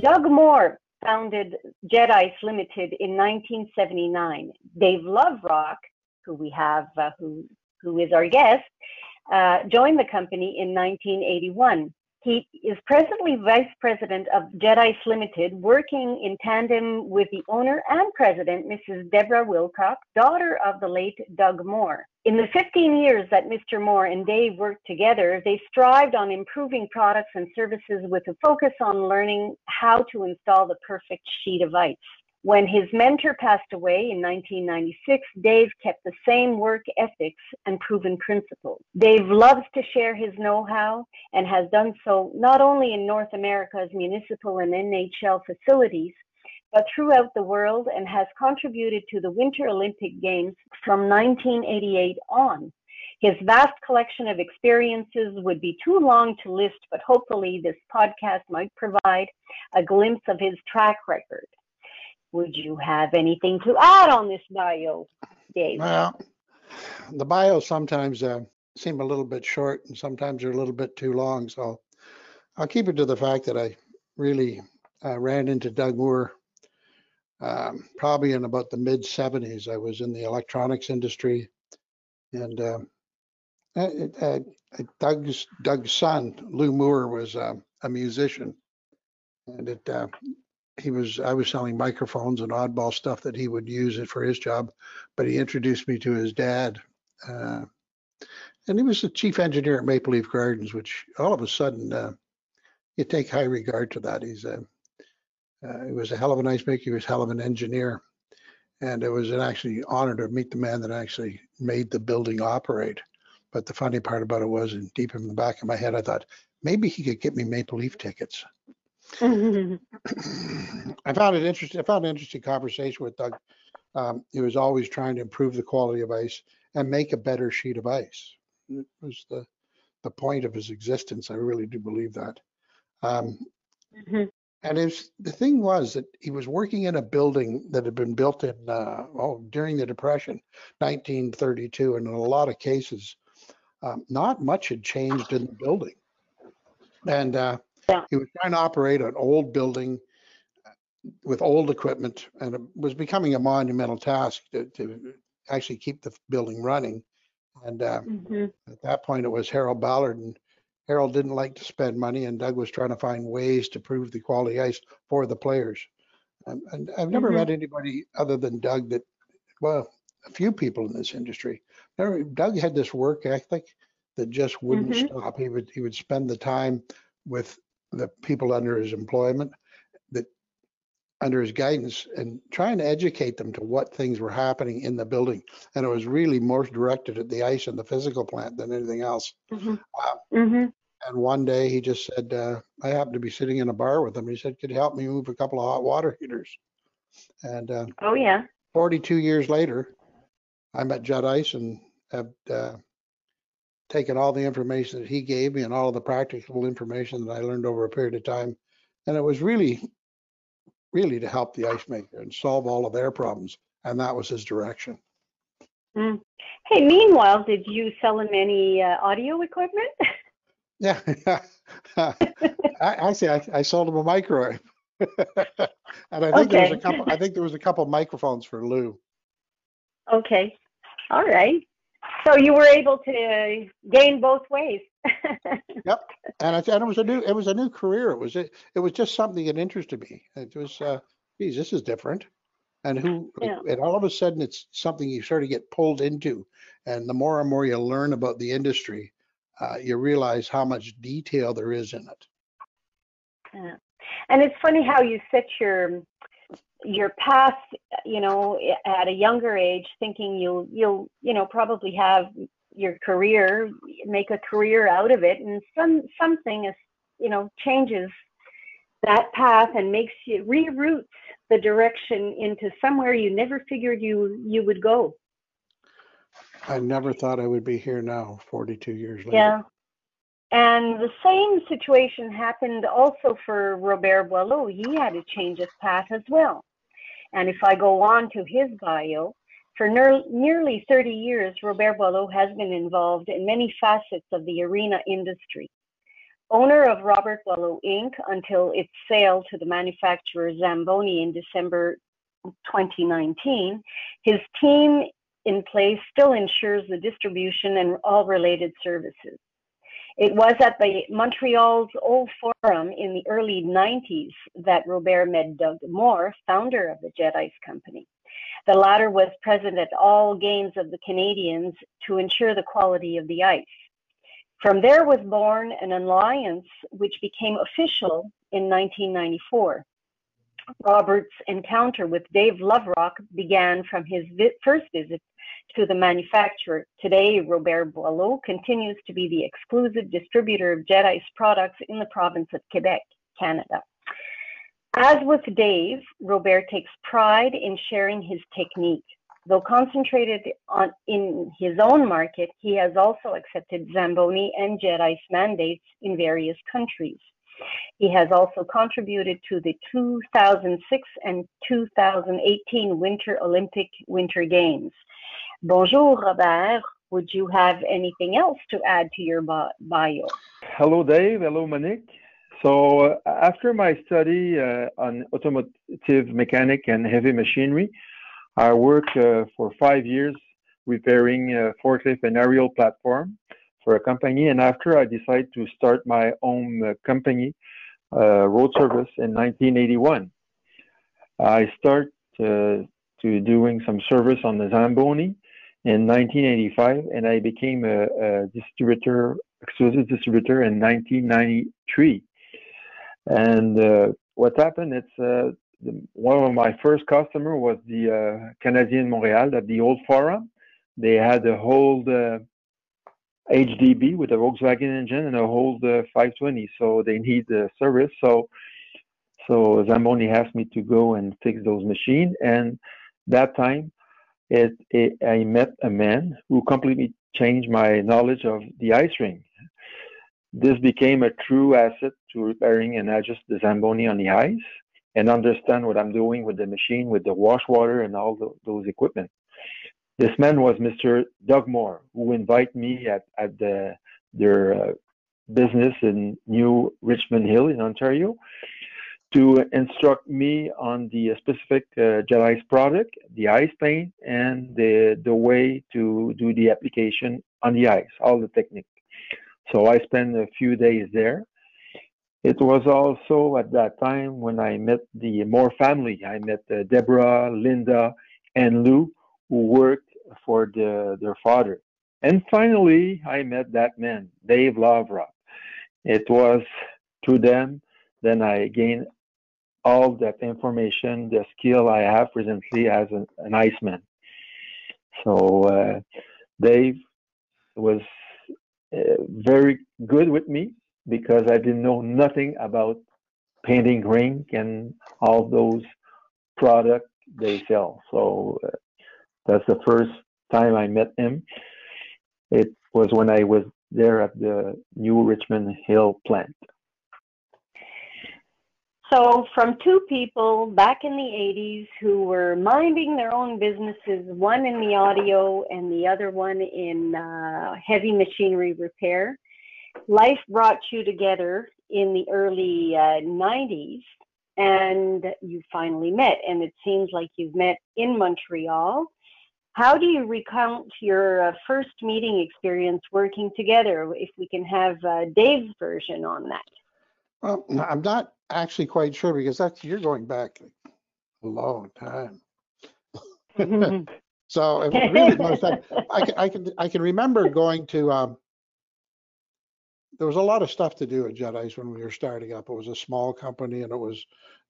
Doug Moore founded Jet Ice Limited in 1979. Dave Loverock, who we have, uh, who who is our guest, uh, joined the company in 1981. He is presently vice president of Jet Ice Limited, working in tandem with the owner and president, Mrs. Deborah Wilcock, daughter of the late Doug Moore. In the 15 years that Mr. Moore and Dave worked together, they strived on improving products and services with a focus on learning how to install the perfect sheet of ice. When his mentor passed away in 1996, Dave kept the same work ethics and proven principles. Dave loves to share his know how and has done so not only in North America's municipal and NHL facilities, but throughout the world and has contributed to the Winter Olympic Games from 1988 on. His vast collection of experiences would be too long to list, but hopefully this podcast might provide a glimpse of his track record. Would you have anything to add on this bio, Dave? Well, the bios sometimes uh, seem a little bit short and sometimes they're a little bit too long. So I'll keep it to the fact that I really uh, ran into Doug Moore um, probably in about the mid 70s. I was in the electronics industry and uh, uh, Doug's, Doug's son, Lou Moore, was um, a musician. And it uh, he was I was selling microphones and oddball stuff that he would use it for his job, but he introduced me to his dad, uh, and he was the chief engineer at Maple Leaf Gardens, which all of a sudden uh, you take high regard to that. He's a uh, he was a hell of a nice maker. He was hell of an engineer, and it was an actually honor to meet the man that actually made the building operate. But the funny part about it was, in deep in the back of my head, I thought maybe he could get me Maple Leaf tickets. I found it interesting. I found an interesting conversation with Doug. Um, he was always trying to improve the quality of ice and make a better sheet of ice. It was the the point of his existence. I really do believe that. Um, mm-hmm. And was, the thing was that he was working in a building that had been built in uh, oh during the Depression, 1932, and in a lot of cases, um, not much had changed in the building. And uh, yeah. He was trying to operate an old building uh, with old equipment, and it was becoming a monumental task to, to actually keep the building running. And uh, mm-hmm. at that point, it was Harold Ballard, and Harold didn't like to spend money, and Doug was trying to find ways to prove the quality ice for the players. And, and I've never mm-hmm. met anybody other than Doug that, well, a few people in this industry. Doug had this work ethic that just wouldn't mm-hmm. stop. He would he would spend the time with the people under his employment that under his guidance and trying to educate them to what things were happening in the building. And it was really more directed at the ice and the physical plant than anything else. Mm-hmm. Uh, mm-hmm. And one day he just said, uh, I happened to be sitting in a bar with him. He said, Could you help me move a couple of hot water heaters? And uh, oh, yeah. 42 years later, I met Jet Ice and have uh, taken all the information that he gave me and all of the practical information that I learned over a period of time. And it was really, really to help the ice maker and solve all of their problems. And that was his direction. Mm. Hey, meanwhile, did you sell him any uh, audio equipment? yeah. I, actually, I, I sold him a microwave. and I think okay. there was a couple. I think there was a couple microphones for Lou. Okay, all right. So you were able to gain both ways. yep, and, I, and it was a new it was a new career. It was it, it was just something that interested me. It was, uh, geez, this is different. And who yeah. and all of a sudden it's something you sort of get pulled into, and the more and more you learn about the industry, uh, you realize how much detail there is in it. Yeah. And it's funny how you set your your path, you know, at a younger age, thinking you'll you'll you know probably have your career, make a career out of it, and some something is you know changes that path and makes you reroutes the direction into somewhere you never figured you you would go. I never thought I would be here now, 42 years later. Yeah. And the same situation happened also for Robert Boileau. He had to change his path as well. And if I go on to his bio, for ner- nearly 30 years, Robert Boileau has been involved in many facets of the arena industry. owner of Robert Boileau Inc. until its sale to the manufacturer Zamboni in December 2019, his team in place still ensures the distribution and all related services. It was at the Montreal's Old Forum in the early 90s that Robert met Doug Moore, founder of the Jet Ice Company. The latter was present at all games of the Canadiens to ensure the quality of the ice. From there was born an alliance which became official in 1994. Robert's encounter with Dave Loverock began from his vi- first visit to the manufacturer. Today, Robert Boileau continues to be the exclusive distributor of Jet Ice products in the province of Quebec, Canada. As with Dave, Robert takes pride in sharing his technique. Though concentrated on in his own market, he has also accepted Zamboni and Jet Ice mandates in various countries. He has also contributed to the 2006 and 2018 Winter Olympic Winter Games. Bonjour, Robert. Would you have anything else to add to your bio? Hello, Dave. Hello, Monique. So, uh, after my study uh, on automotive mechanic and heavy machinery, I worked uh, for five years repairing a forklift and aerial platform for a company. And after I decided to start my own uh, company, uh, road service in 1981. I started uh, to doing some service on the Zamboni in 1985, and I became a, a distributor, exclusive distributor in 1993. And uh, what happened? It's uh, the, one of my first customer was the uh, Montréal at the old forum. They had a whole HDB with a Volkswagen engine and a whole 520, so they need the service. So so Zamboni asked me to go and fix those machines, and that time it, it, I met a man who completely changed my knowledge of the ice ring. This became a true asset to repairing and adjust the Zamboni on the ice and understand what I'm doing with the machine, with the wash water and all the, those equipment. This man was Mr. Doug Moore, who invited me at, at the, their uh, business in New Richmond Hill in Ontario to instruct me on the specific uh, Ice product, the ice paint, and the, the way to do the application on the ice, all the technique. So I spent a few days there. It was also at that time when I met the Moore family. I met uh, Deborah, Linda, and Lou, who worked for the, their father. And finally, I met that man, Dave Loverock. It was through them then I gained all that information, the skill I have presently as an, an Iceman. So uh, Dave was uh, very good with me because I didn't know nothing about painting rink and all those products they sell. So uh, that's the first time I met him. It was when I was there at the New Richmond Hill plant. So, from two people back in the 80s who were minding their own businesses, one in the audio and the other one in uh, heavy machinery repair, life brought you together in the early uh, 90s and you finally met. And it seems like you've met in Montreal. How do you recount your uh, first meeting experience working together? If we can have uh, Dave's version on that. Well, I'm not actually quite sure because that's you're going back a long time. so it really goes back. I can, I can I can remember going to. Um, there was a lot of stuff to do at Jet Ice when we were starting up. It was a small company, and it was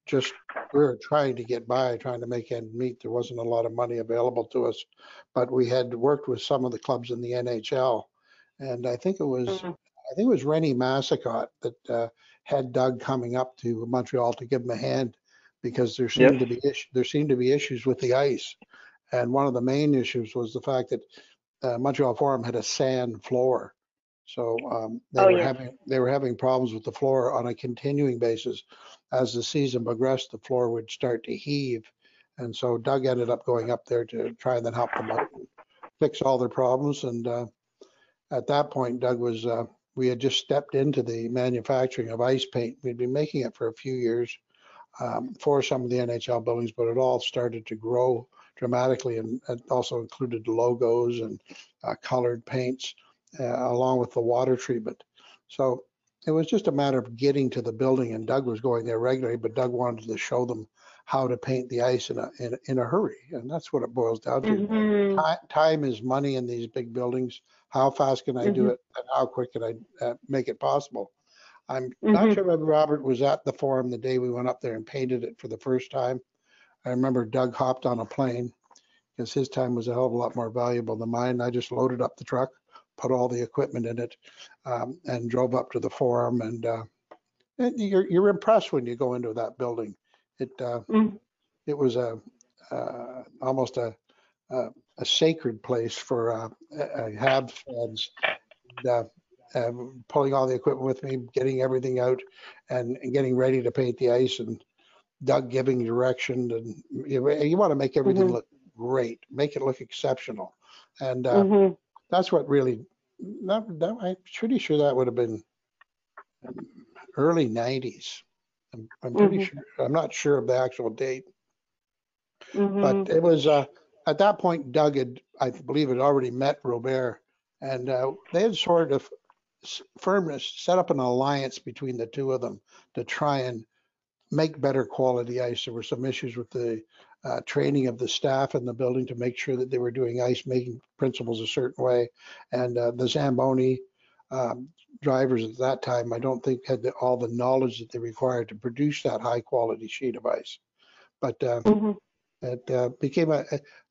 just we were trying to get by, trying to make end meet. There wasn't a lot of money available to us, but we had worked with some of the clubs in the NHL, and I think it was mm-hmm. I think it was Rennie Massicott that uh, had Doug coming up to Montreal to give him a hand because there seemed yep. to be issues. There seemed to be issues with the ice, and one of the main issues was the fact that uh, Montreal Forum had a sand floor, so um, they oh, were having they were having problems with the floor on a continuing basis. As the season progressed, the floor would start to heave, and so Doug ended up going up there to try and then help them out, fix all their problems. And uh, at that point, Doug was uh, we had just stepped into the manufacturing of ice paint. We'd been making it for a few years um, for some of the NHL buildings, but it all started to grow dramatically and it also included logos and uh, colored paints uh, along with the water treatment. So it was just a matter of getting to the building and Doug was going there regularly, but Doug wanted to show them how to paint the ice in a, in, in a hurry. And that's what it boils down to. Mhm. Ti- Time is money in these big buildings. How fast can I do Mhm. it and how quick can I uh, make it possible? I'm not Mhm. sure whether Robert was at the forum the day we went up there and painted it for the first time. I remember Doug hopped on a plane because his time was a hell of a lot more valuable than mine. I just loaded up the truck, put all the equipment in it, um, and drove up to the forum. And uh, and you're you're impressed when you go into that building. It uh, Mhm. it was a uh, almost a, a a sacred place for uh, uh, HAB fans. And, uh, um, pulling all the equipment with me, getting everything out, and, and getting ready to paint the ice, and Doug giving direction, and you, you want to make everything Mhm. look great, make it look exceptional, and uh, Mhm. that's what really. That, that, I'm pretty sure that would have been early '90s. I'm, I'm pretty Mhm. sure. I'm not sure of the actual date, but it was uh, at that point Doug had, I believe, had already met Robert, and uh, they had sort of s- firmness set up an alliance between the two of them to try and make better quality ice. There were some issues with the uh, training of the staff in the building to make sure that they were doing ice making principles a certain way, and uh, the Zamboni. Um, drivers at that time, I don't think had the, all the knowledge that they required to produce that high quality sheet of ice. But uh, Mhm. it uh, became a,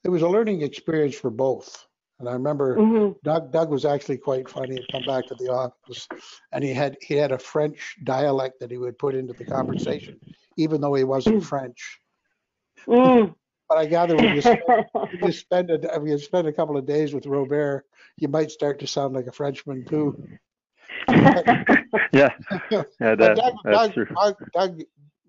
it was a learning experience for both. And I remember Mhm. Doug, Doug was actually quite funny. He'd come back to the office and he had, he had a French dialect that he would put into the conversation, even though he wasn't French. Mm. But I gather when you spend, when you spend a, if you spend a couple of days with Robert, you might start to sound like a Frenchman too. yeah, yeah, that, Doug, that's Doug, true. Doug, Doug,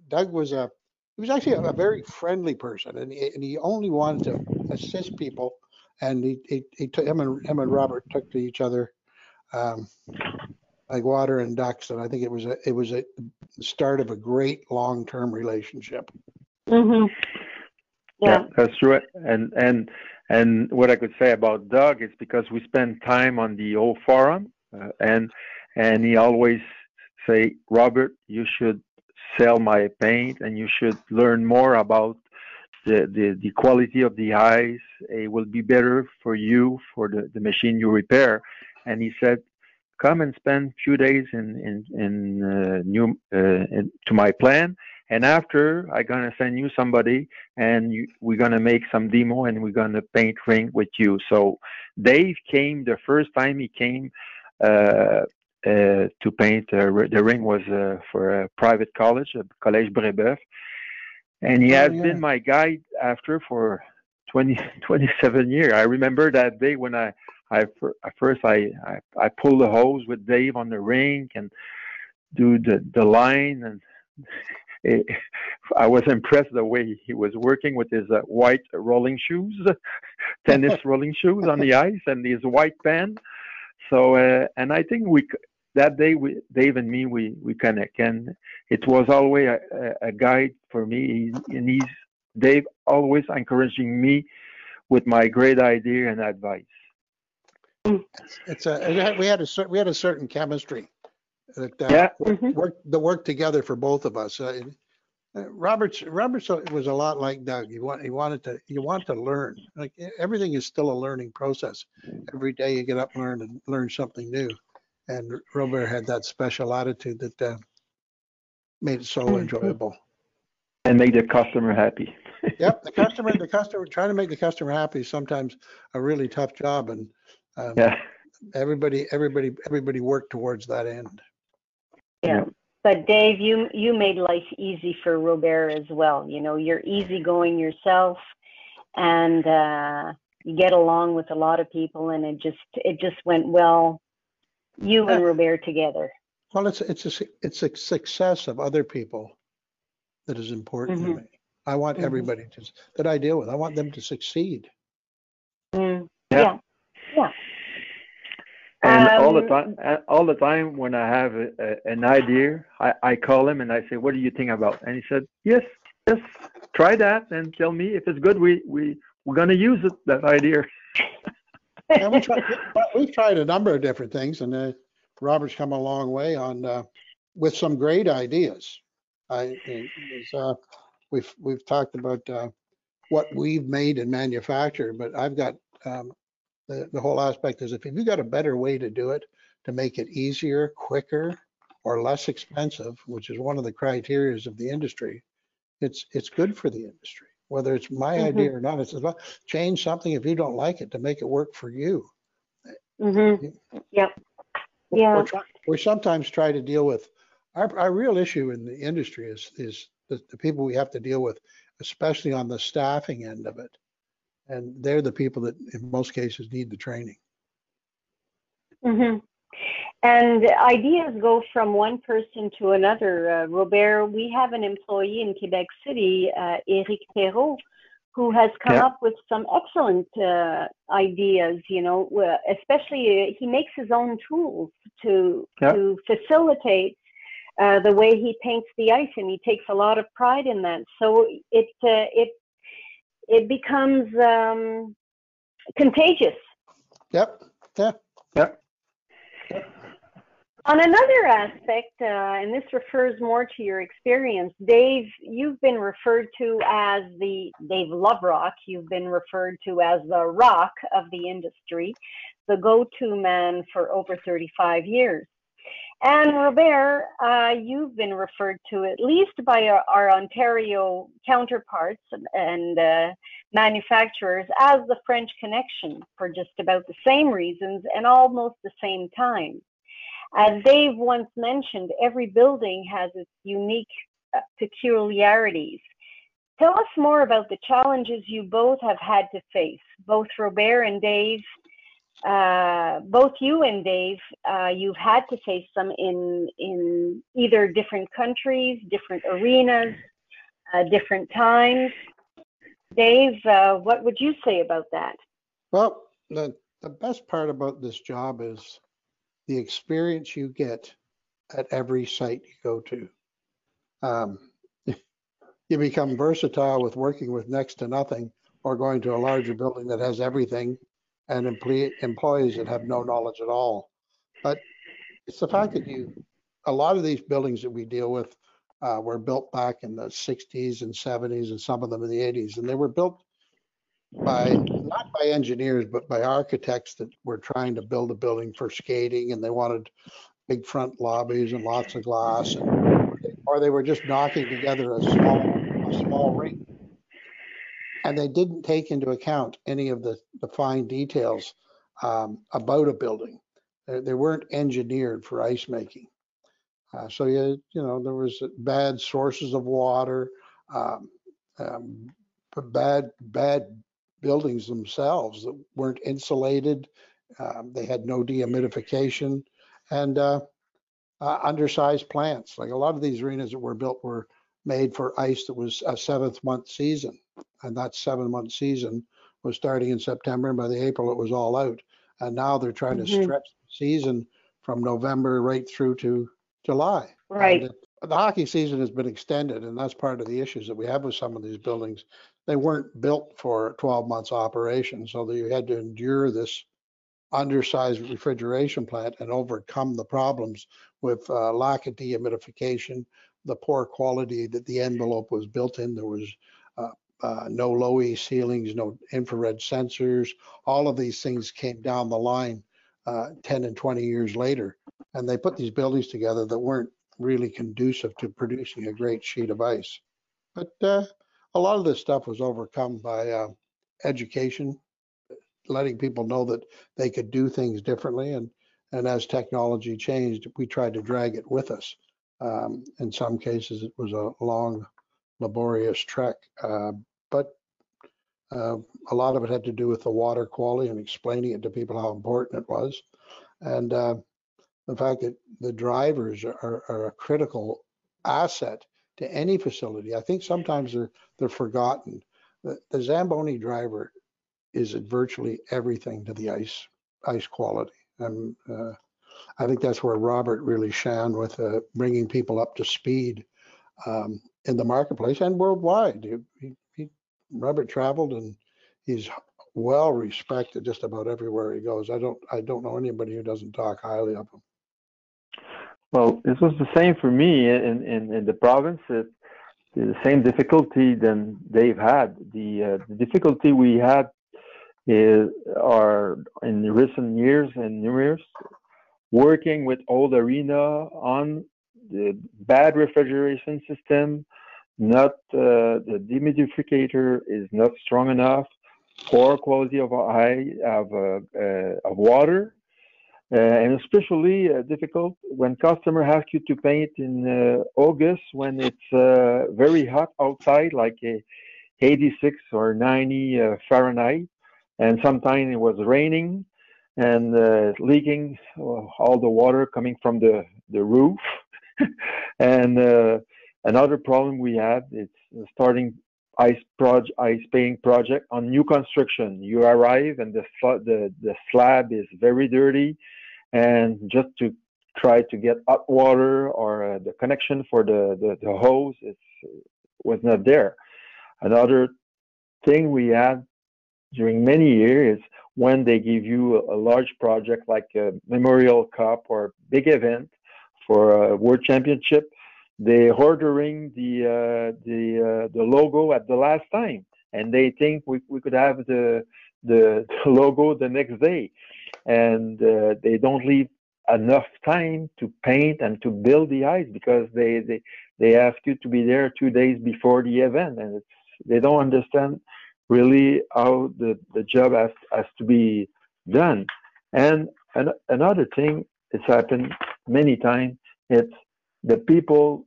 Doug was a, he was actually a, a very friendly person, and he, and he only wanted to assist people. And he, he, he took him and him and Robert took to each other, um, like water and ducks. And I think it was a, it was a start of a great long-term relationship. Mm Mhm. Yeah. that's true. And and and what I could say about Doug is because we spend time on the old forum, uh, and and he always say, Robert, you should sell my paint, and you should learn more about the the, the quality of the eyes. It will be better for you for the, the machine you repair. And he said, come and spend a few days in in in uh, new uh, in, to my plan and after i'm gonna send you somebody and you, we're gonna make some demo and we're gonna paint ring with you. So dave came the first time he came uh, uh, to paint uh, the ring was uh, for a private college uh, collège brébeuf. And he Oh, has yeah. been my guide after for 20 27 years. I remember that day when i I first I, I I pull the hose with Dave on the rink and do the the line and it, I was impressed the way he was working with his uh, white rolling shoes, tennis rolling shoes on the ice and his white pants. So uh, and I think we that day we Dave and me we we connect and it was always a, a, a guide for me and he's Dave always encouraging me with my great idea and advice. It's a, we had a, we had a certain chemistry that, uh, Yeah. Worked, that worked together for both of us. Uh, uh, Roberts, Roberts was a lot like Doug. He want, he wanted to, you want to learn. Like everything is still a learning process. Every day you get up and learn and learn something new. And Robert had that special attitude that uh, made it so Mhm. enjoyable. and made the customer happy. Yep, the customer, the customer, trying to make the customer happy is sometimes a really tough job and um, Yeah. everybody, everybody, everybody worked towards that end. Yeah. But Dave, you you made life easy for Robert as well. You know, you're easygoing yourself, and uh, you get along with a lot of people, and it just it just went well. You and Yeah. Robert together. Well, it's, it's a, it's a success of other people that is important to Mhm. me. I want Mhm. everybody to, that I deal with, I want them to succeed. Mm. Yeah. Yeah. Yeah. And all the Um, time, uh, all the time when I have a, a, an idea, I, I call him and I say, "What do you think about?" And he said, "Yes, yes, try that and tell me if it's good. We we we're gonna use it that idea." Yeah, we tried, we've tried a number of different things and uh, Robert's come a long way on, uh, with some great ideas. I, uh, we've, we've talked about, uh, what we've made and manufactured, but I've got, um, the, the whole aspect is if you've got a better way to do it, to make it easier, quicker, or less expensive, which is one of the criterias of the industry, it's, it's good for the industry. Whether it's my Mhm. idea or not, it's about change something if you don't like it to make it work for you. Mm -hmm. Yep. Yeah. We're try- We sometimes try to deal with, our, our real issue in the industry is, is the, the people we have to deal with, especially on the staffing end of it. And they're the people that in most cases need the training. mm-hmm. And ideas go from one person to another. Uh, Robert, we have an employee in Quebec City, uh, Eric Perrault, who has come Yeah. up with some excellent uh, ideas. You know, especially uh, he makes his own tools to Yeah. to facilitate uh, the way he paints the ice, and he takes a lot of pride in that. So it uh, it it becomes um, contagious. Yep, yeah, Yeah. On another aspect, uh, and this refers more to your experience, Dave, you've been referred to as the Dave Loverock. You've been referred to as the rock of the industry, the go-to man for over 35 years. And Robert, uh, you've been referred to at least by our, our Ontario counterparts and uh, manufacturers as the French connection for just about the same reasons and almost the same time. As Dave once mentioned, every building has its unique uh, peculiarities. Tell us more about the challenges you both have had to face, both Robert and Dave. Uh, both you and Dave, uh, you've had to face them in in either different countries, different arenas, uh, different times. Dave, uh, what would you say about that? well, the, the best part about this job is the experience you get at every site you go to. Um, you become versatile with working with next to nothing or going to a larger building that has everything and employee, employees that have no knowledge at all. But it's the fact that you, a lot of these buildings that we deal with uh, were built back in the 60s and 70s and some of them in the 80s, and they were built by not by engineers but by architects that were trying to build a building for skating and they wanted big front lobbies and lots of glass and, or they were just knocking together a small a small rink and they didn't take into account any of the the fine details um, about a building they, they weren't engineered for ice making uh, so you you know there was bad sources of water um, um, bad bad buildings themselves that weren't insulated. Um, they had no dehumidification and uh, uh, undersized plants. Like a lot of these arenas that were built were made for ice that was a seventh month season. And that seven month season was starting in September. And by the April, it was all out. And now they're trying to Mhm. stretch the season from November right through to July. Right. And the hockey season has been extended, and that's part of the issues that we have with some of these buildings. They weren't built for 12 months operation, so that you had to endure this undersized refrigeration plant and overcome the problems with uh, lack of dehumidification, the poor quality that the envelope was built in. There was uh, no low E ceilings, no infrared sensors. All of these things came down the line uh, 10 and 20 years later, and they put these buildings together that weren't really conducive to producing a great sheet of ice. But uh, a lot of this stuff was overcome by uh, education, letting people know that they could do things differently. And, and as technology changed, we tried to drag it with us. Um, in some cases, it was a long, laborious trek, uh, but uh, a lot of it had to do with the water quality and explaining it to people how important it was. And uh, the fact that the drivers are, are a critical asset to any facility. I think sometimes they're they're forgotten. The, the Zamboni driver is virtually everything to the ice ice quality. And uh, I think that's where Robert really shone with uh, bringing people up to speed um, in the marketplace and worldwide. He, he, Robert traveled and he's well respected just about everywhere he goes. I don't I don't know anybody who doesn't talk highly of him. Well, this was the same for me in in, in the province. It, the same difficulty than they've had. The, uh, the difficulty we had is are in recent years and years working with old arena on the bad refrigeration system. Not uh, the dehumidificator is not strong enough. Poor quality of of, uh, uh, of water, uh, and especially uh, difficult when customer ask you to paint in uh, August when it's very hot outside, like 86 or 90 Fahrenheit, and sometimes it was raining and leaking all the water coming from the the roof. and uh, another problem we have is starting ice project, ice painting project on new construction. You arrive and the the the slab is very dirty, and just to try to get hot water or uh, the connection for the the, the hose was not there. Another thing we had during many years when they give you a, a large project like a Memorial Cup or big event, for a world championship, they ordering the uh, the uh, the logo at the last time, and they think we, we could have the, the, the logo the next day, and uh, they don't leave enough time to paint and to build the ice because they they they ask you to be there two days before the event, and they don't understand really how the the job has has to be done. And an, another thing it's happened many times. It's the people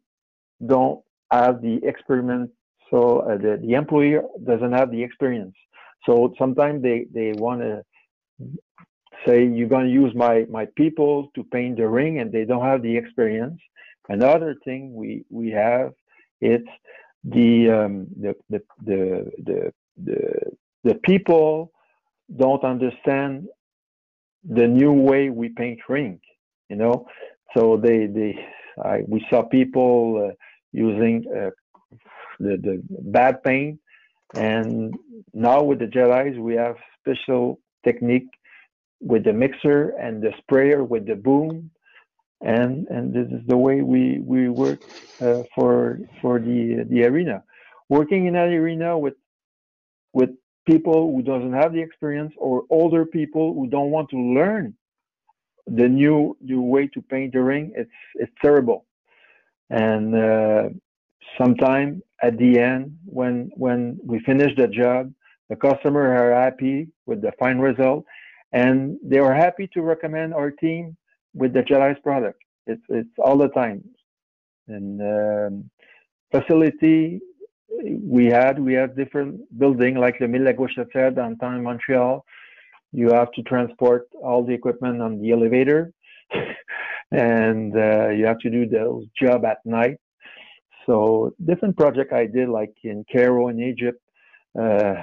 don't have the experience, so uh, the, the employer doesn't have the experience. So sometimes they, they want to say, you're going to use my, my people to paint the ring, and they don't have the experience. Another thing we, we have, it's the, um, the, the, the, the, the, the people don't understand the new way we paint ring. You know, so they they I, we saw people uh, using uh, the the bad paint, and now with the Jet Ice we have special technique with the mixer and the sprayer with the boom, and and this is the way we we work uh, for for the the arena. Working in that arena with with people who doesn't have the experience or older people who don't want to learn the new new way to paint the ring it's it's terrible and uh, sometime at the end when when we finish the job the customer are happy with the fine result and they are happy to recommend our team with the Jet Ice product. It's it's all the time. And um, facility we had we have different building like the Mille Gauchetière downtown Montreal. You have to transport all the equipment on the elevator and uh, you have to do those job at night. So different project i did like in cairo in egypt uh,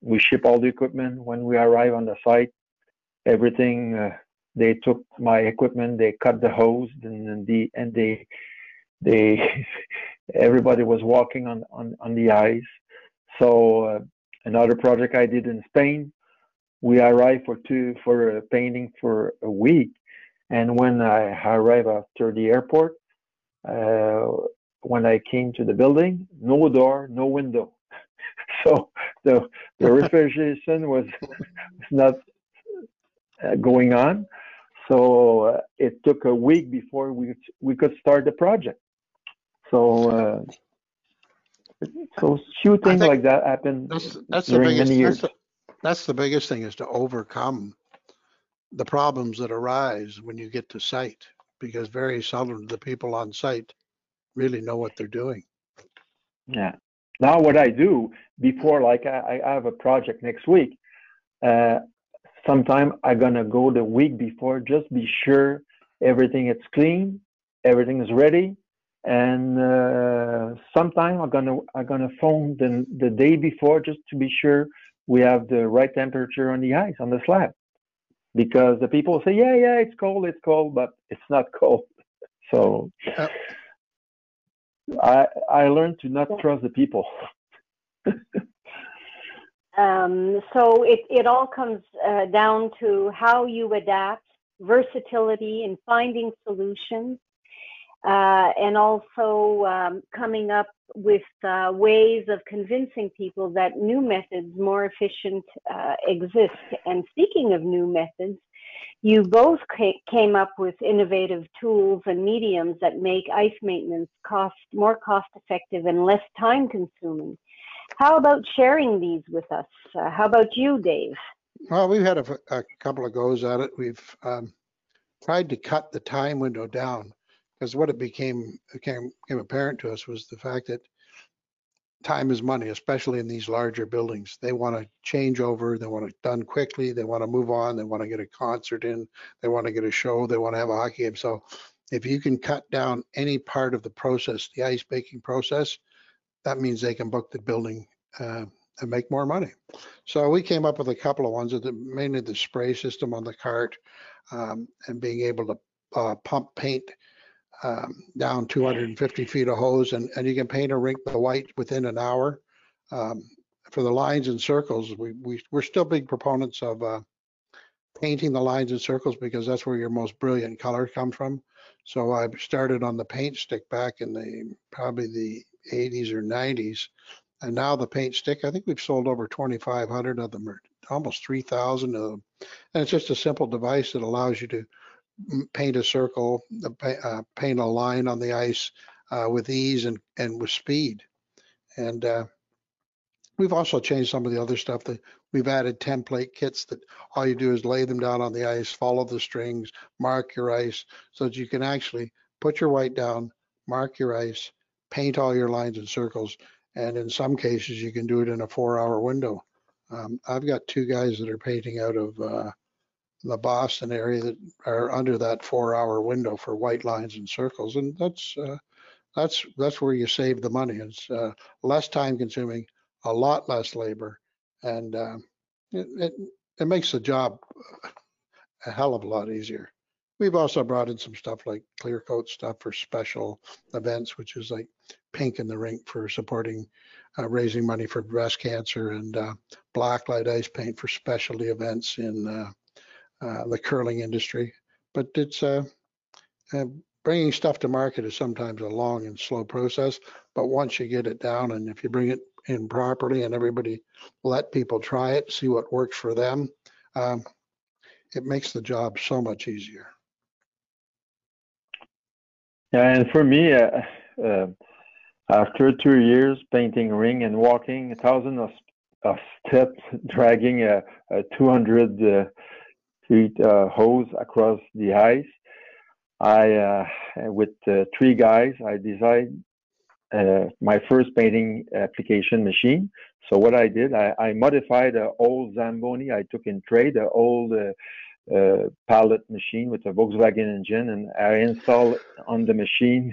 we ship all the equipment. When we arrive on the site everything uh, they took my equipment they cut the hose and, the and they they everybody was walking on on, on the ice. So uh, another project i did in spain we arrived for two for a painting for a week and when i arrived after the airport uh, when i came to the building no door no window. So the the refrigeration was, not uh, going on. So uh, it took a week before we we could start the project. So uh, so few things like that happened that's, that's during biggest, many years. that's the biggest thing is to overcome the problems that arise when you get to site because very seldom the people on site really know what they're doing. Yeah. Now what I do before, like I, I have a project next week, uh, sometime I'm gonna go the week before, just be sure everything is clean, everything is ready, and uh, sometime I'm gonna I'm gonna phone the the day before just to be sure we have the right temperature on the ice on the slab because the people say, yeah, yeah, it's cold, it's cold, but it's not cold. So Yep. I I learned to not trust the people. Um, so it, it all comes uh, down to how you adapt, versatility in finding solutions, uh, and also um, coming up with uh, ways of convincing people that new methods, more efficient, uh, exist. And speaking of new methods, you both ca- came up with innovative tools and mediums that make ice maintenance cost more cost effective and less time consuming. How about sharing these with us? Uh, how about you, Dave? Well, we've had a couple of goes at it. We've um, tried to cut the time window down because what it became, became became apparent to us was the fact that time is money, especially in these larger buildings. They want to change over, they want it done quickly, they want to move on, they want to get a concert in, they want to get a show, they want to have a hockey game. So if you can cut down any part of the process, the ice making process, that means they can book the building uh, and make more money. So we came up with a couple of ones, mainly the spray system on the cart um, and being able to uh, pump paint um, down 250 feet of hose and, and you can paint a rink the white within an hour. Um, for the lines and circles, we, we, we're still big proponents of uh, painting the lines and circles because that's where your most brilliant color comes from. So I started on the paint stick back in the, probably the 80s or 90s. And now the paint stick, I think we've sold over 2,500 of them, or almost 3,000 of them. And it's just a simple device that allows you to paint a circle, uh, paint a line on the ice uh, with ease and, and with speed. And uh, we've also changed some of the other stuff that we've added template kits that all you do is lay them down on the ice, follow the strings, mark your ice so that you can actually put your white down, mark your ice, paint all your lines and circles. And in some cases, you can do it in a four hour window. Um, I've got two guys that are painting out of uh, the Boston area that are under that four hour window for white lines and circles. And that's, uh, that's, that's where you save the money. It's uh, less time consuming, a lot less labor, and um, it, it, it makes the job a hell of a lot easier. We've also brought in some stuff like clear coat stuff for special events, which is like pink in the rink for supporting uh, raising money for breast cancer and uh, black light ice paint for specialty events in uh, uh, the curling industry. But it's uh, uh, bringing stuff to market is sometimes a long and slow process. But once you get it down and if you bring it in properly and everybody let people try it, see what works for them, um, it makes the job so much easier. Yeah, and for me, uh, uh, after two years painting ring and walking a thousand of, of steps, dragging a, a 200 uh, feet uh, hose across the ice, I, uh, with three guys, I designed uh, my first painting application machine. So what I did, I, I modified an old Zamboni I took in trade, an old uh, pallet machine with a Volkswagen engine, and I installed on the machine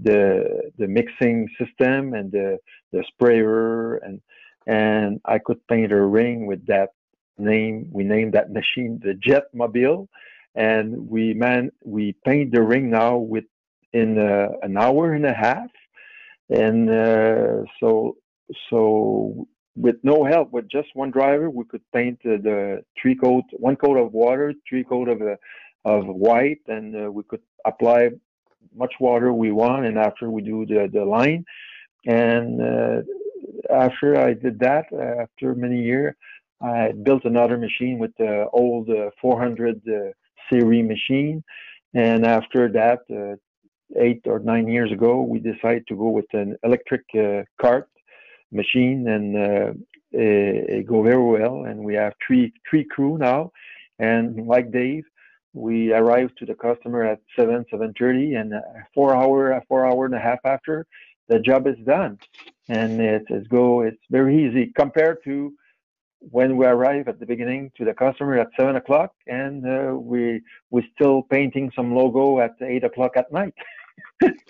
the the mixing system and the the sprayer, and and I could paint a ring with that name. We named that machine the Jet Mobile, and we man we paint the ring now with in uh, an hour and a half, and uh, so so with no help, with just one driver, we could paint uh, the three coat, one coat of water, three coat of uh, of white, and uh, we could apply much water we want. And after we do the the line, and uh, after I did that, after many years, I built another machine with the old uh, 400 uh, series machine, and after that. Uh, eight or nine years ago, we decided to go with an electric cart machine and it go very well. And we have three three crew now, and like Dave, we arrive to the customer at seven seven thirty, and four hour four hour and a half after, the job is done, and it's, it's go it's very easy compared to when we arrive at the beginning to the customer at seven o'clock and uh, we we're still painting some logo at eight o'clock at night.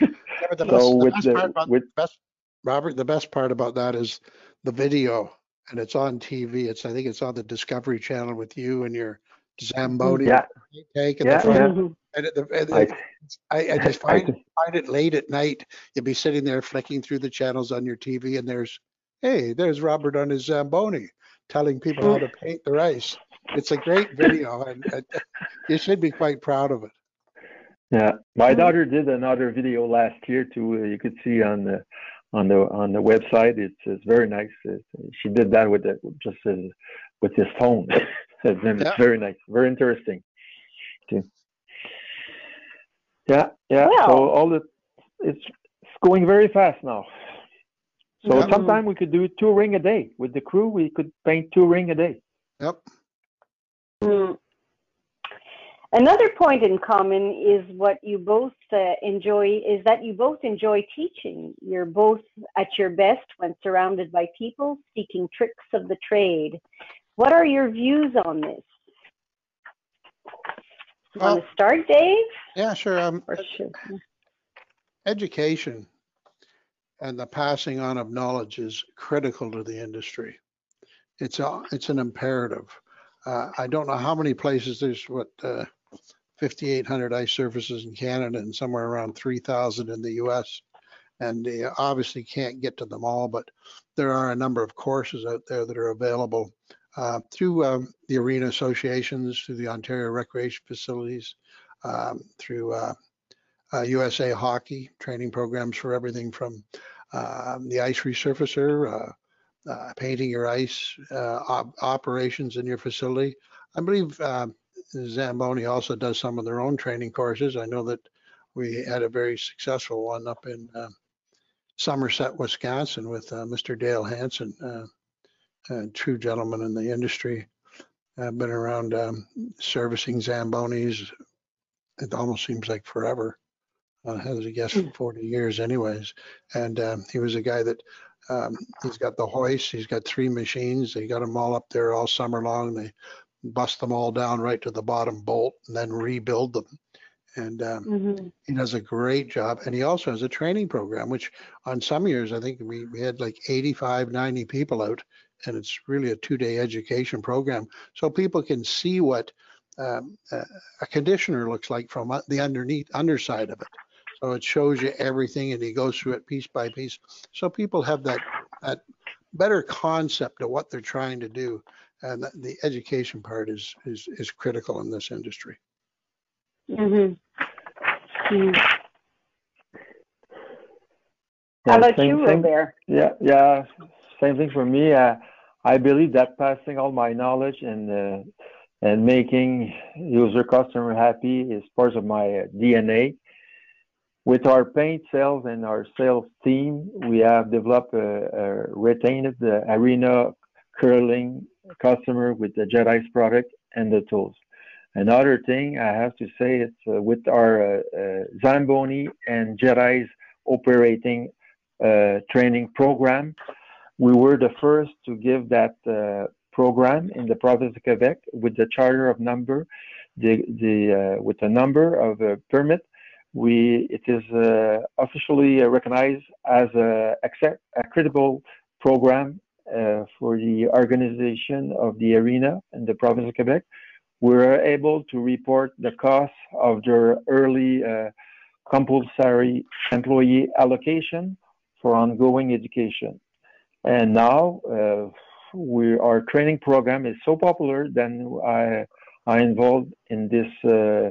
Yeah, the So best, the with best the- with- best, Robert, the best part about that is the video and it's on TV. It's, I think it's on the Discovery Channel with you and your Zamboni Yeah, take and yeah, the, yeah. Mhm. and the, and I, I, I just I, find, find it late at night. You'll be sitting there flicking through the channels on your TV and there's, hey, there's Robert on his Zamboni telling people how to paint their ice. It's a great video and uh, you should be quite proud of it. yeah, my Mhm. daughter did another video last year too. uh, You could see on the on the on the website. It's it's very nice. It, she did that with the just uh, with his phone. and then Yeah. it's very nice, very interesting. Too. Yeah, yeah. So all the it's it's going very fast now. So Yeah. sometime we could do two ring a day with the crew. We could paint two ring a day. Yep. Mm. Another point in common is what you both uh, enjoy is that you both enjoy teaching. You're both at your best when surrounded by people seeking tricks of the trade. What are your views on this? You Well- want to start, Dave? Yeah, sure. Um, Or should, education and the passing on of knowledge is critical to the industry. It's a, it's an imperative. Uh, I don't know how many places there's what, uh, 5,800 ice surfaces in Canada and somewhere around 3,000 in the US. And they obviously can't get to them all, but there are a number of courses out there that are available uh, through um, the arena associations, through the Ontario Recreation Facilities, um, through uh, USA Hockey training programs for everything from um, the ice resurfacer, uh, uh, painting your ice, uh, op- operations in your facility. I believe um, Zamboni also does some of their own training courses. I know that we had a very successful one up in uh, Somerset, Wisconsin with uh, Mr. Dale Hanson, uh, a true gentleman in the industry. I've been around um, servicing Zambonis. It almost seems like forever uh, as a guest for 40 years anyways. And um, he was a guy that um, he's got the hoist, he's got three machines. They got them all up there all summer long. They bust them all down right to the bottom bolt and then rebuild them. And um, Mhm. he does a great job. And he also has a training program, which on some years, I think we, we had like 85, 90 people out. And it's really a two day education program. So people can see what um, a a conditioner looks like from uh, the underneath underside of it. So it shows you everything and he goes through it piece by piece. So people have that, that better concept of what they're trying to do. And the- the education part is, is, is critical in this industry. Mhm. Mm. How Yeah, about same you, thing. Robert? Yeah, yeah, same thing for me. Uh, I believe that passing all my knowledge and uh, and making user customer happy is part of my uh, DNA. With our paint sales and our sales team, we have developed a, a retained uh, arena curling customer with the Jet Ice product and the tools. Another thing I have to say is uh, with our uh, uh, Zamboni and Jet Ice operating uh, training program. We were the first to give that uh, program in the province of Quebec with the charter of number, the the uh, with the number of permit. We it is uh, officially uh, recognized as a a credible program uh, for the organization of the arena in the province of Quebec. We were able to report the cost of their early uh, compulsory employee allocation for ongoing education. And now uh, we, our training program is so popular that I, I involved in this uh,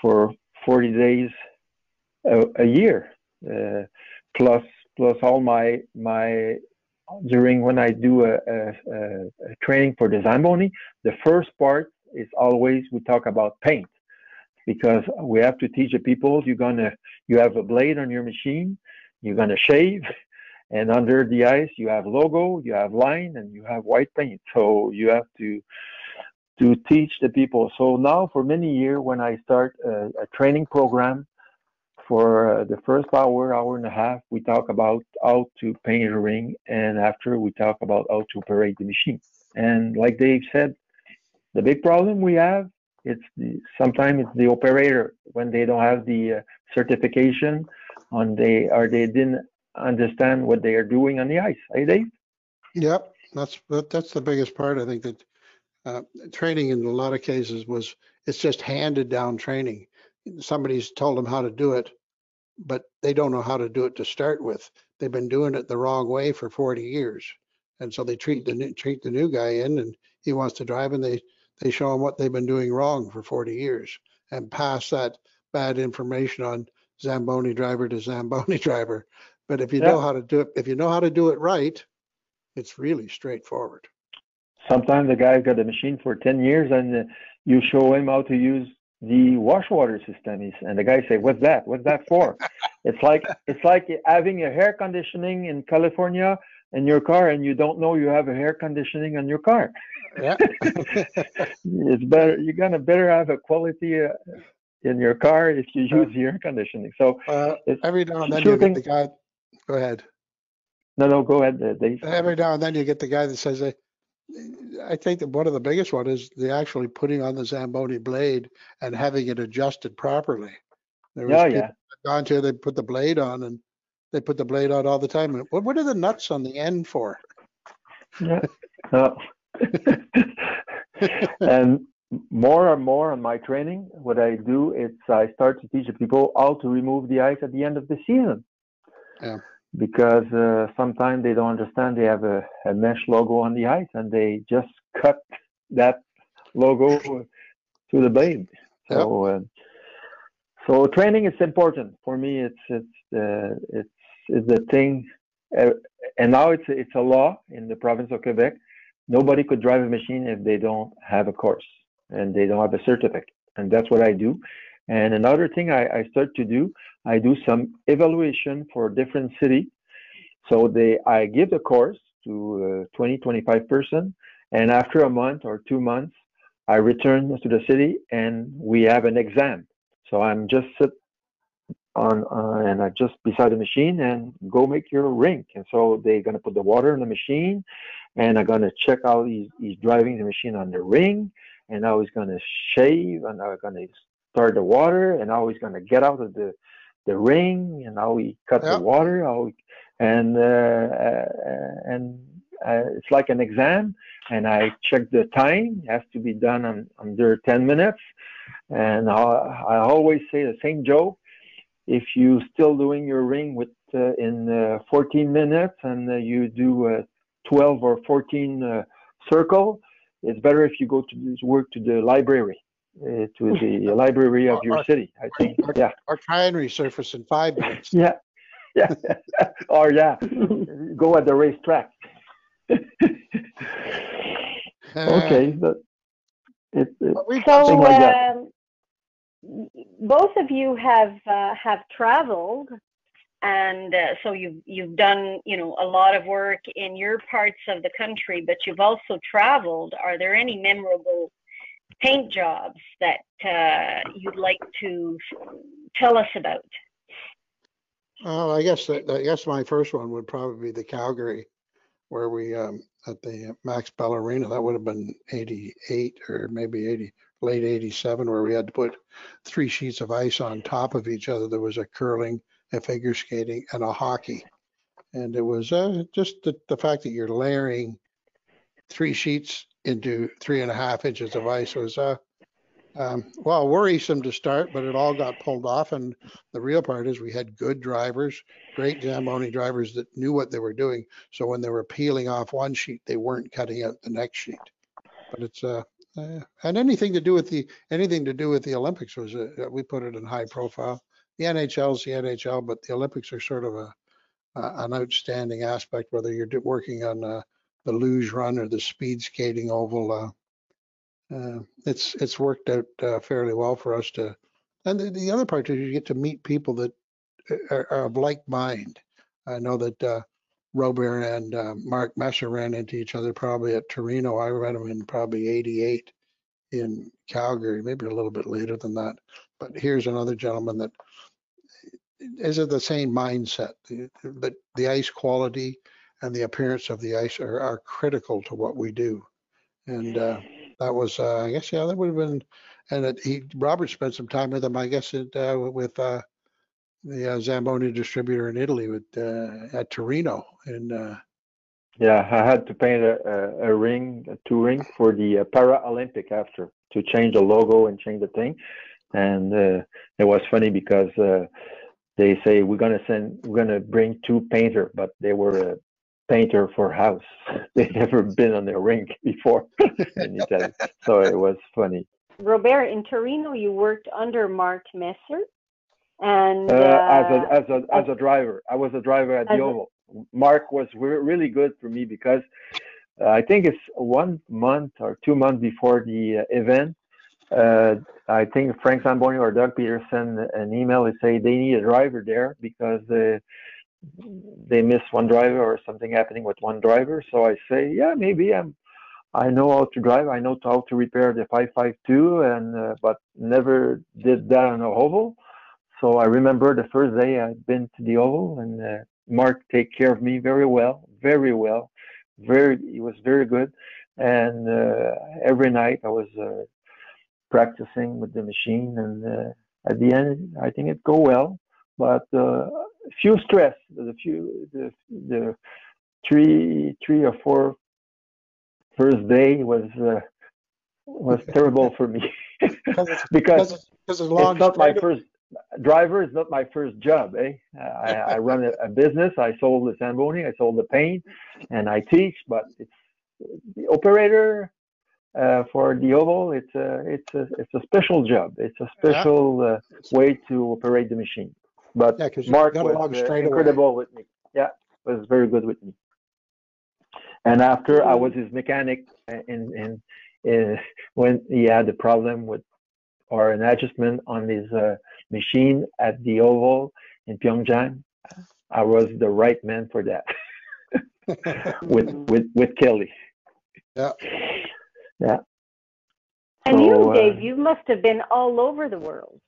for 40 days a, a year, uh, plus plus all my my during when I do a, a, a, training for design Zamboni, the first part is always we talk about paint because we have to teach the people you're gonna you have a blade on your machine, you're gonna shave, and under the ice you have logo, you have line, and you have white paint. So you have to to teach the people. So now for many years when I start a, a training program for uh, the first hour, hour and a half, we talk about how to paint a ring, and after we talk about how to operate the machine. And like Dave said, the big problem we have it's the, sometimes it's the operator when they don't have the uh, certification on they or they didn't understand what they are doing on the ice. Hey, Dave? Yep, that's that's the biggest part. I think that uh, training in a lot of cases was, it's just handed down training. Somebody's told them how to do it, but they don't know how to do it to start with. They've been doing it the wrong way for 40 years. And so they treat the, new- treat the new guy in and he wants to drive and they, they show him what they've been doing wrong for 40 years and pass that bad information on Zamboni driver to Zamboni driver. But if you know how to do it, if you know how to do it right, it's really straightforward. Sometimes the guy's got a machine for 10 years and uh, you show him how to use the wash water system. is and the guy say, what's that? What's that for? it's like, it's like having a air conditioning in California in your car and you don't know you have a hair conditioning on your car. Yeah. It's better, you're gonna better have a quality uh, in your car if you use the air conditioning. So, Uh, every now and then you get the guy, go ahead. no, no, go ahead, uh, Dave. Every now and then you get the guy that says, uh, I think that one of the biggest one is the actually putting on the Zamboni blade and having it adjusted properly. There was Yeah, people yeah. gone to, they put the blade on and they put the blade on all the time. And What, what are the nuts on the end for? Yeah. No. Oh. and more and more on my training, what I do is I start to teach the people how to remove the ice at the end of the season. Yeah. Because uh, sometimes they don't understand they have a, a mesh logo on the ice and they just cut that logo to the blade. So, uh, so training is important for me. It's it's uh, it's it's the thing, uh, and now it's it's a law in the province of Quebec. Nobody could drive a machine if they don't have a course and they don't have a certificate, and that's what I do. And another thing I, I start to do, I do some evaluation for different city. So they I give the course to uh, 20 25 person, and after a month or two months, I return to the city and we have an exam. So I'm just sit on uh, and I just beside the machine and go make your ring. And so they're gonna put the water in the machine, and I'm gonna check how he's, he's driving the machine on the ring, and how he's gonna shave, and he's gonna start the water, and how he's gonna get out of the the ring, and how he cut Yeah. the water, how he, and uh, uh, and uh, it's like an exam and I check the time. It has to be done on, under 10 minutes. And I, I always say the same joke. If you still doing your ring with uh, in uh, 14 minutes and uh, you do uh, 12 or 14 uh, circle, it's better if you go to work to the library, uh, to the library of your city. I think, yeah, Or try and resurface in five minutes. yeah, yeah, or yeah, go at the racetrack. Okay, but it, it, we've So, got some- Something like that. um, both of you have uh, have traveled, and uh, so you've you've done you know a lot of work in your parts of the country, but you've also traveled. Are there any memorable paint jobs that uh, you'd like to tell us about? Oh, I guess that, I guess my first one would probably be the Calgary, where we, um, at the Max Bell Arena, that would have been eighty-eight or maybe eighty, late eighty-seven, where we had to put three sheets of ice on top of each other. There was a curling, a figure skating and a hockey. And it was, uh, just the, the fact that you're layering three sheets into three and a half inches of ice was, uh, um, well, worrisome to start, but it all got pulled off. And the real part is we had good drivers, great Zamboni drivers that knew what they were doing. So when they were peeling off one sheet, they weren't cutting out the next sheet. But it's, uh, uh, and anything to do with the, anything to do with the Olympics was, uh, uh, we put it in high profile. The NHL's the NHL, but the Olympics are sort of a, uh, an outstanding aspect, whether you're working on, uh, the luge run or the speed skating oval, uh, uh, it's, it's worked out, uh, fairly well for us to, and the, the other part is you get to meet people that are, are of like mind. I know that Robert and uh, Mark Messer ran into each other probably at Torino. I ran them in probably 88 in Calgary, maybe a little bit later than that. But here's another gentleman that is of the same mindset. The, the ice quality and the appearance of the ice are, are critical to what we do. And uh, that was, uh, I guess, yeah, that would have been, and it, he, Robert spent some time with him, I guess, it, uh, with uh, the uh, Zamboni distributor in Italy with, uh, at Torino And Yeah, I had to paint a, a, a ring, a two ring for the uh, Paralympic after to change the logo and change the thing. And it was funny because they say we're gonna send, we're gonna bring two painter, but they were painter for house. They'd never been on the rink before in Italy, so it was funny. Robert, in Torino, you worked under Mark Messer, and Uh, as a uh, as a as a driver, I was a driver at the Oval. Mark was re- really good for me because uh, I think it's one month or two months before the uh, event. Uh, I think Frank Zamboni or Doug Peterson an email to say they need a driver there because uh, they miss one driver or something happening with one driver. So I say, yeah, maybe I'm. I know how to drive. I know how to repair the 552, and uh, but never did that on a oval. So I remember the first day I'd been to the oval, and uh, Mark take care of me very well, very well, very. He was very good, and uh, every night I was uh, practicing with the machine, and uh, at the end I think it go well, but uh, few stress. The few the the three three or four first day was uh, was terrible for me. Because it's, because because it's, it's long it's not my first driver is not my first job eh? I, I run a, a business i sold the zamboni i sold the paint and i teach but it's the operator uh, for the oval it's a it's a it's a special job. It's a special uh, way to operate the machine but Yeah, because mark got was along uh, straight away. with me yeah was very good with me and after i was his mechanic in in, in when he had a problem with or an adjustment on his uh, machine at the oval in Pyeongchang, I was the right man for that with with with Kelly. Yeah. Yeah. and So, you, uh, Dave, you must have been all over the world.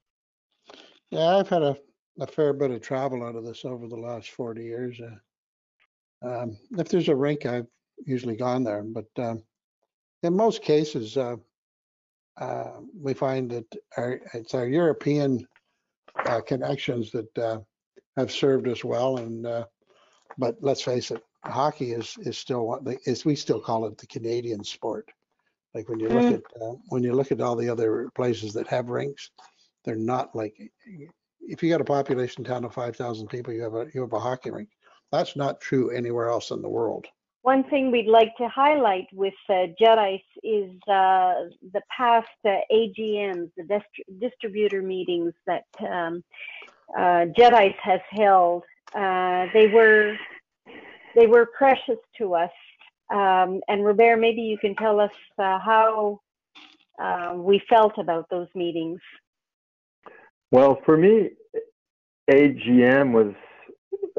Yeah, I've had a, a fair bit of travel out of this over the last 40 years. Uh, um, if there's a rink, I've usually gone there, but um, in most cases, uh, uh, we find that our, it's our European uh, connections that uh, have served us well. And uh, but let's face it, hockey is is still what is we still call it the Canadian sport. Like when you look Mm. at uh, when you look at all the other places that have rinks, they're not like if you got a population town of 5,000 people, you have a you have a hockey rink. That's not true anywhere else in the world. One thing we'd like to highlight with uh, Jet Ice is uh, the past uh, AGMs, the dist- distributor meetings that um, uh, Jet Ice has held. Uh, they were they were precious to us. Um, and Robert, maybe you can tell us uh, how uh, we felt about those meetings. Well, for me, AGM was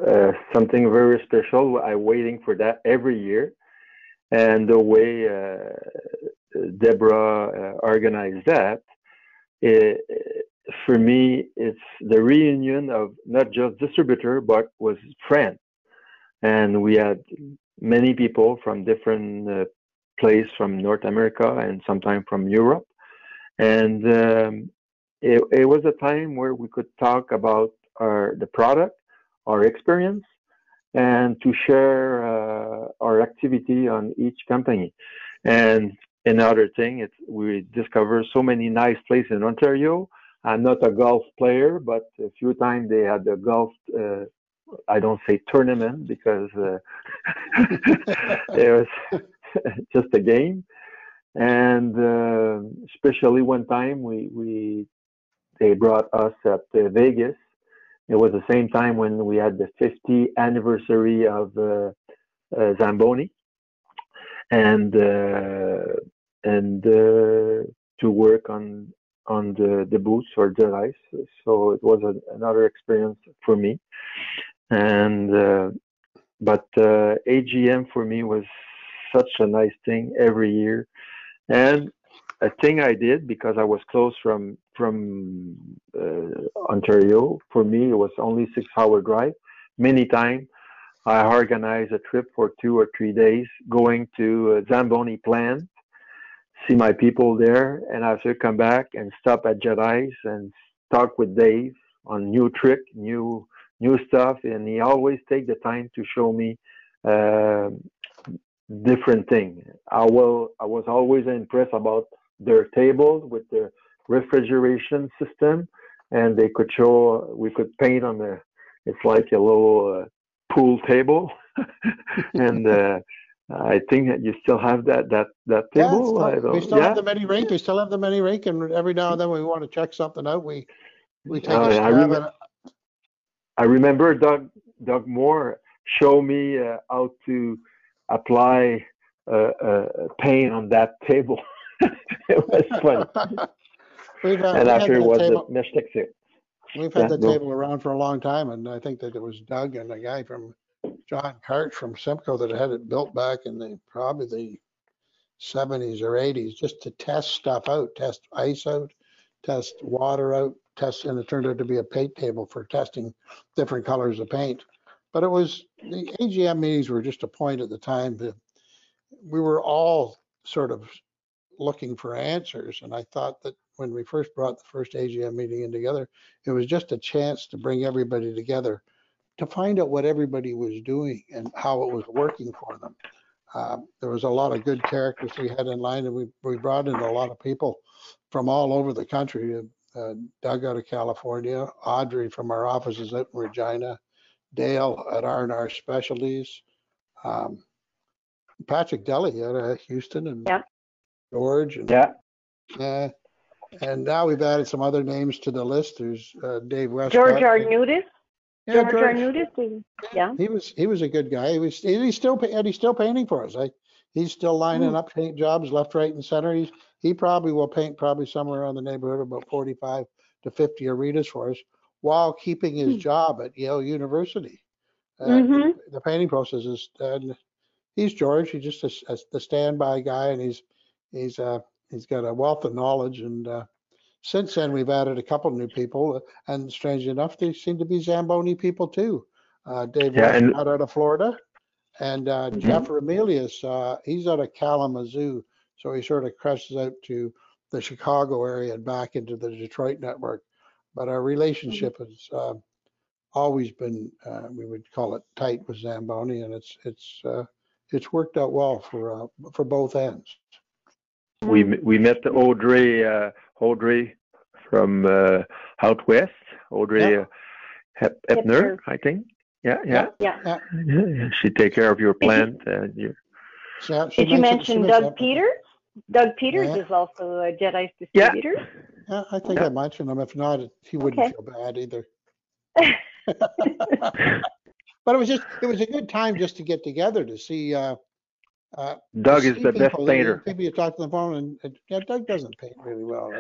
uh, something very special. I'm waiting for that every year, and the way uh, Deborah uh, organized that, it, for me, it's the reunion of not just distributor but was friends. and we had many people from different uh, place from North America and sometimes from Europe, and um, it, it was a time where we could talk about our the product, our experience, and to share uh, our activity on each company. And another thing, we discover so many nice places in Ontario. I'm not a golf player, but a few times they had a golf. Uh, I don't say tournament because uh, it was just a game. And uh, especially one time we we they brought us at uh, Vegas. It was the same time when we had the 50th anniversary of uh, uh, Zamboni, and uh, and to work on on the the booths for the ice. So it was a, another experience for me, and uh, but uh, AGM for me was such a nice thing every year, and a thing I did because I was close from from uh, Ontario. For me, it was only six hour drive. Many times, I organized a trip for two or three days, going to Zamboni plant, see my people there, and after come back and stop at Jet Ice and talk with Dave on new trick, new new stuff, and he always take the time to show me uh, different thing. I will I was always impressed about their table with their refrigeration system, and they could show we could paint on the. It's like a little uh, pool table, and uh, I think that you still have that that that Yeah, table. I still- we still yeah? have the mini rink, we still have the mini rink, and every now and then we want to check something out, we, we take Oh, a yeah, I remember- I remember Doug Doug Moore show me uh, how to apply uh, uh, paint on that table. it was fun. We've, uh, and after it was table- the mesh textile. We've Yeah, had the go. table around for a long time, and I think that it was Doug and a guy from John Cart from Simcoe that had it built back in the, probably the seventies or eighties, just to test stuff out, test ice out, test water out, test, and it turned out to be a paint table for testing different colors of paint. But it was, the AGM meetings were just a point at the time that we were all sort of looking for answers, and I thought that when we first brought the first AGM meeting in together, it was just a chance to bring everybody together to find out what everybody was doing and how it was working for them. Um, there was a lot of good characters we had in line, and we, we brought in a lot of people from all over the country. Uh, Doug out of California, Audrey from our offices out in Regina, Dale at R&R Specialties, um, Patrick Deli out of Houston, and Yeah. George and Yeah, uh, and now we've added some other names to the list. There's uh, Dave Westcott. George Arnudis, Yeah, George George. Arnudis, yeah. He was he was a good guy. He was he's still and he's still painting for us. I he's still lining Hmm. up paint jobs left, right, and center. He's he probably will paint probably somewhere around the neighborhood of about 45 to 50 arenas for us while keeping his Hmm. job at Yale University. Uh, Mhm. The painting process is and he's George. He's just a, a, the standby guy, and he's he's uh he's got a wealth of knowledge and. Uh, since then, we've added a couple new people, uh, and strangely enough, they seem to be Zamboni people too. Uh, Dave Yeah, and- out of Florida, and uh, Mhm. Jeff Remelius, uh, he's out of Kalamazoo, so he sort of crosses out to the Chicago area and back into the Detroit network. But our relationship has uh, always been, uh, we would call it tight with Zamboni, and it's it's uh, it's worked out well for uh, for both ends. We we met Audrey uh, Audrey from uh, out west. Audrey Yeah. uh, Hep- Hepner. Hepner, I think. Yeah, yeah. Yeah. Yeah. Yeah, She take care of your plant and your So she Did you mentioned- she mention Doug that- Peters? Doug Peters Yeah. is also a Jet Ice Yeah. distributor. Yeah, I think Yeah. I mentioned him. If not, he wouldn't Okay. feel bad either. But it was just, it was a good time just to get together to see, uh, uh, Doug is the best people. painter. People you talk to the phone and, and, yeah, Doug doesn't paint really well.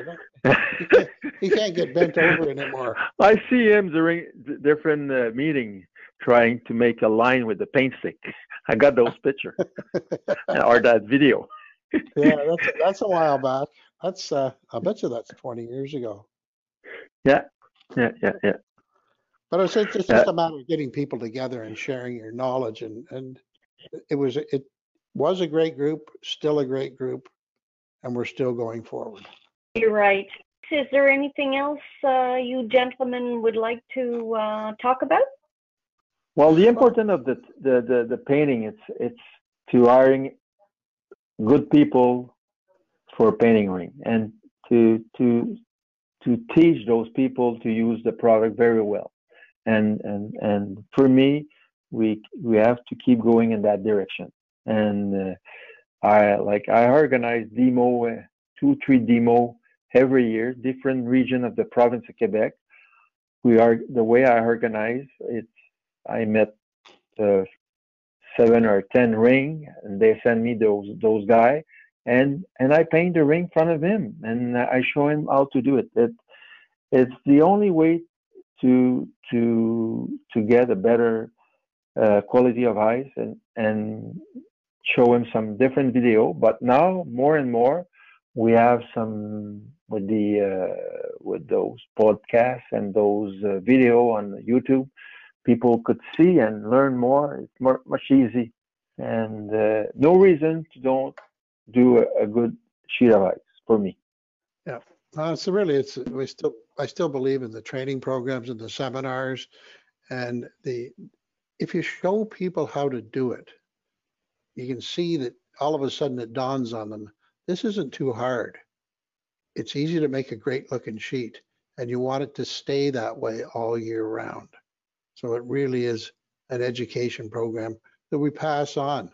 He can't, he can't get bent over anymore. I see him during different uh, meeting trying to make a line with the paint stick. I got those pictures or that video. Yeah, that's, that's a while back. That's, uh, I bet you that's 20 years ago. Yeah, yeah, yeah, yeah. But it's, it's just Yeah. a matter of getting people together and sharing your knowledge and, and it was, it was a great group, still a great group, and we're still going forward. You're right. Is there anything else uh, you gentlemen would like to uh, talk about? Well, the importance of the, the the the painting it's it's to hiring good people for painting ring and to to to teach those people to use the product very well. And and and for me, we we have to keep going in that direction. And uh, I like I organize demo uh, two three demo every year, different region of the province of Quebec. We are the way I organize it's I met uh, seven or ten ring, and they send me those those guy, and and I paint the ring in front of him, and I show him how to do it. It it's the only way to to to get a better uh, quality of ice and and show him some different video. But now more and more we have some with the uh, with those podcasts and those uh, video on YouTube people could see and learn more. It's more, much easy, and uh, no reason to don't do a, a good sheet of ice for me. Yeah. Uh, so really, it's, we still, I still believe in the training programs and the seminars and the, if you show people how to do it, you can see that all of a sudden it dawns on them. This isn't too hard. It's easy to make a great looking sheet and you want it to stay that way all year round. So it really is an education program that we pass on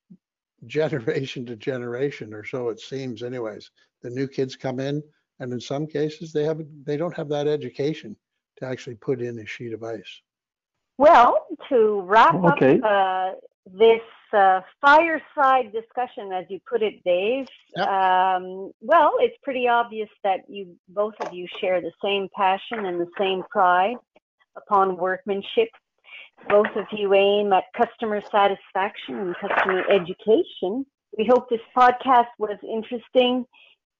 generation to generation or so it seems anyways. The new kids come in and in some cases they have they don't have that education to actually put in a sheet of ice. Well, to wrap Okay. up uh, this uh, fireside discussion, as you put it, Dave, Yep. um, well, it's pretty obvious that you both of you share the same passion and the same pride upon workmanship. Both of you aim at customer satisfaction and customer education. We hope this podcast was interesting.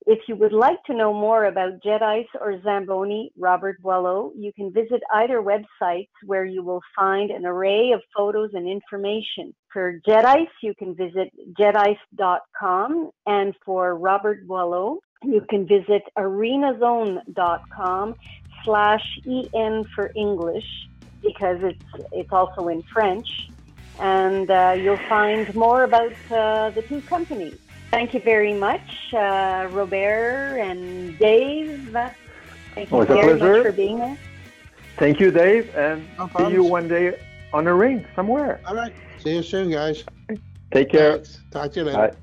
If you would like to know more about Jet Ice or Zamboni, Robert Boileau, you can visit either websites where you will find an array of photos and information. For Jet Ice, you can visit jetice.com, and for Robert Boileau, you can visit arenazone.com slash en for English because it's it's also in French, and uh, you'll find more about uh, the two companies. Thank you very much, uh, Robert and Dave. Thank you Oh, very pleasure. much for being here. Thank you, Dave, and No see you one day on a ring somewhere. All right. See you soon, guys. Take care. Thanks. Talk to you later. Bye.